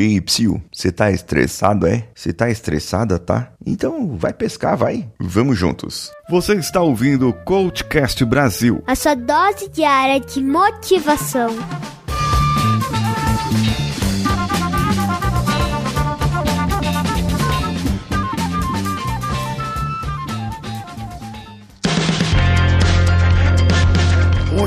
Ei, Psyu, você tá estressado, é? Você tá estressada, tá? Então vai pescar, vai. Vamos juntos. Você está ouvindo o Coachcast Brasil. A sua dose diária de motivação.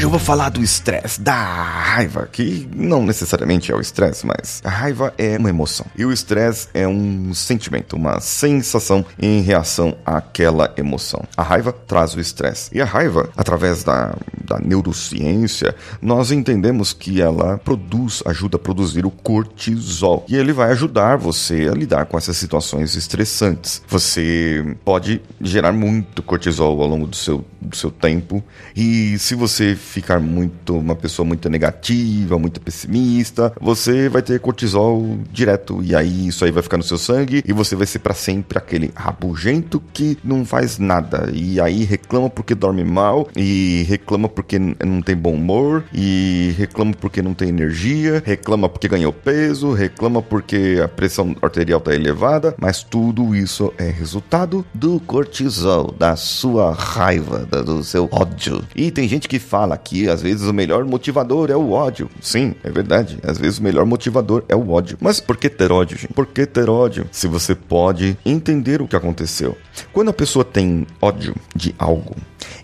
Hoje eu vou falar do estresse, da raiva, que não necessariamente é o estresse, mas a raiva é uma emoção. E o estresse é um sentimento, uma sensação em reação àquela emoção. A raiva traz o estresse. E a raiva, através da, da neurociência, nós entendemos que ela produz, ajuda a produzir o cortisol. E ele vai ajudar você a lidar com essas situações estressantes. Você pode gerar muito cortisol ao longo do seu, do seu tempo. E se você ficar muito uma pessoa muito negativa, muito pessimista, você vai ter cortisol direto. E aí isso aí vai ficar no seu sangue e você vai ser para sempre aquele rabugento que não faz nada. E aí reclama porque dorme mal e reclama porque não tem bom humor e reclama porque não tem energia, reclama porque ganhou peso, reclama porque a pressão arterial tá elevada, mas tudo isso é resultado do cortisol, da sua raiva, do seu ódio. E tem gente que fala que às vezes o melhor motivador é o ódio. Sim, é verdade. Às vezes o melhor motivador é o ódio. Mas por que ter ódio, gente? Por que ter ódio? Se você pode entender o que aconteceu. Quando a pessoa tem ódio de algo,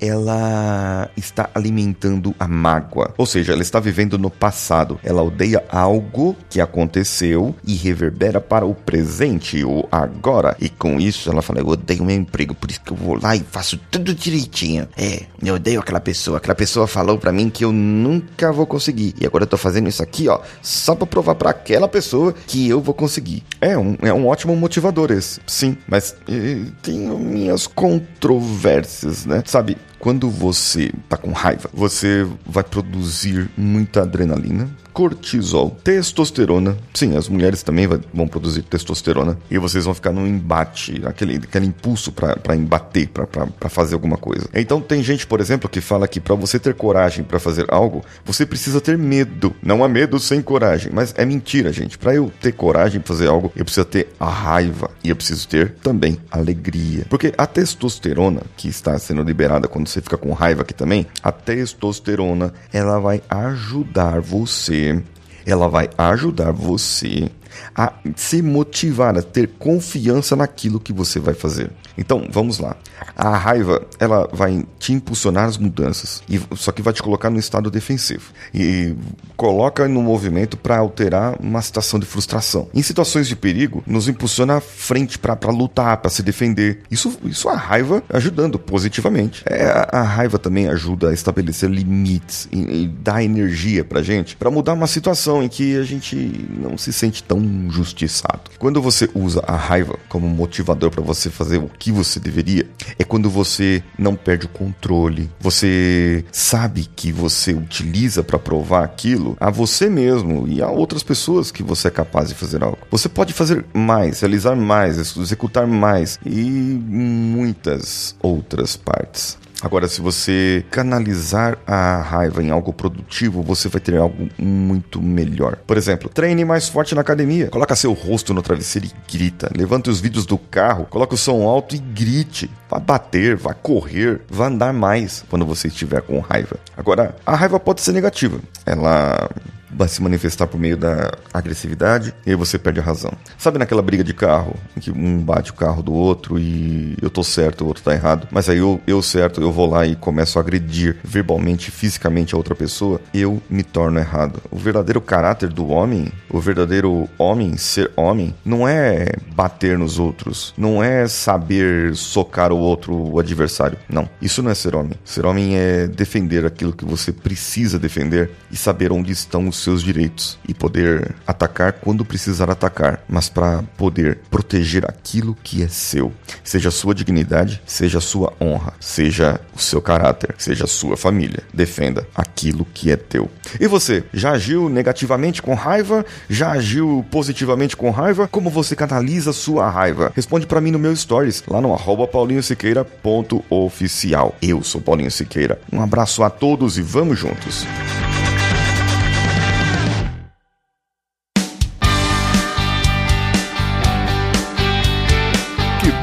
ela está alimentando a mágoa. Ou seja, ela está vivendo no passado. Ela odeia algo que aconteceu e reverbera para o presente, o agora. E com isso ela fala: Eu odeio meu emprego, por isso que eu vou lá e faço tudo direitinho. É, eu odeio aquela pessoa. Aquela pessoa falou para mim que eu nunca vou conseguir. E agora eu tô fazendo isso aqui, ó, só para provar para aquela pessoa que eu vou conseguir. É um, é um ótimo motivador esse, sim. Mas eh, tenho minhas controvérsias, né? Sabe, quando você tá com raiva, você vai produzir muita adrenalina, cortisol, testosterona. Sim, as mulheres também vão produzir testosterona. E vocês vão ficar num embate, aquele, aquele impulso para embater, para fazer alguma coisa. Então tem gente, por exemplo, que fala que para você ter coragem para fazer algo, você precisa ter medo. Não há medo sem coragem. Mas é mentira, gente. Para eu ter coragem para fazer algo, eu preciso ter a raiva. E eu preciso ter também alegria. Porque a testosterona, que está sendo liberada quando você fica com raiva aqui também, a testosterona, ela vai ajudar você ela vai ajudar você a se motivar, a ter confiança naquilo que você vai fazer. Então, vamos lá. A raiva, ela vai te impulsionar as mudanças, e só que vai te colocar no estado defensivo. E coloca no movimento para alterar uma situação de frustração. Em situações de perigo, nos impulsiona à frente para lutar, para se defender. Isso, isso a raiva ajudando positivamente. É, a, a raiva também ajuda a estabelecer limites e, e dar energia pra gente para mudar uma situação em que a gente não se sente tão injustiçado. Quando você usa a raiva como motivador para você fazer o que você deveria, é quando você não perde o controle. Você sabe que você utiliza para provar aquilo a você mesmo e a outras pessoas que você é capaz de fazer algo. Você pode fazer mais, realizar mais, executar mais e muitas outras partes. Agora, se você canalizar a raiva em algo produtivo, você vai ter algo muito melhor. Por exemplo, treine mais forte na academia. Coloca seu rosto no travesseiro e grita. Levante os vídeos do carro, coloque o som alto e grite. Vá bater, vá correr, vá andar mais quando você estiver com raiva. Agora, a raiva pode ser negativa. Ela vai se manifestar por meio da agressividade e aí você perde a razão. Sabe naquela briga de carro, em que um bate o carro do outro e eu tô certo, o outro tá errado, mas aí eu, eu certo, eu vou lá e começo a agredir verbalmente, fisicamente a outra pessoa, eu me torno errado. O verdadeiro caráter do homem, o verdadeiro homem, ser homem, não é bater nos outros, não é saber socar o outro, o adversário. Não, isso não é ser homem. Ser homem é defender aquilo que você precisa defender e saber onde estão os seus direitos e poder atacar quando precisar atacar, mas para poder proteger aquilo que é seu, seja sua dignidade, seja sua honra, seja o seu caráter, seja sua família. Defenda aquilo que é teu. E você, já agiu negativamente com raiva? Já agiu positivamente com raiva? Como você canaliza sua raiva? Responde para mim no meu stories, lá no arroba paulinhosiqueira.oficial. Eu sou Paulinho Siqueira. Um abraço a todos e vamos juntos.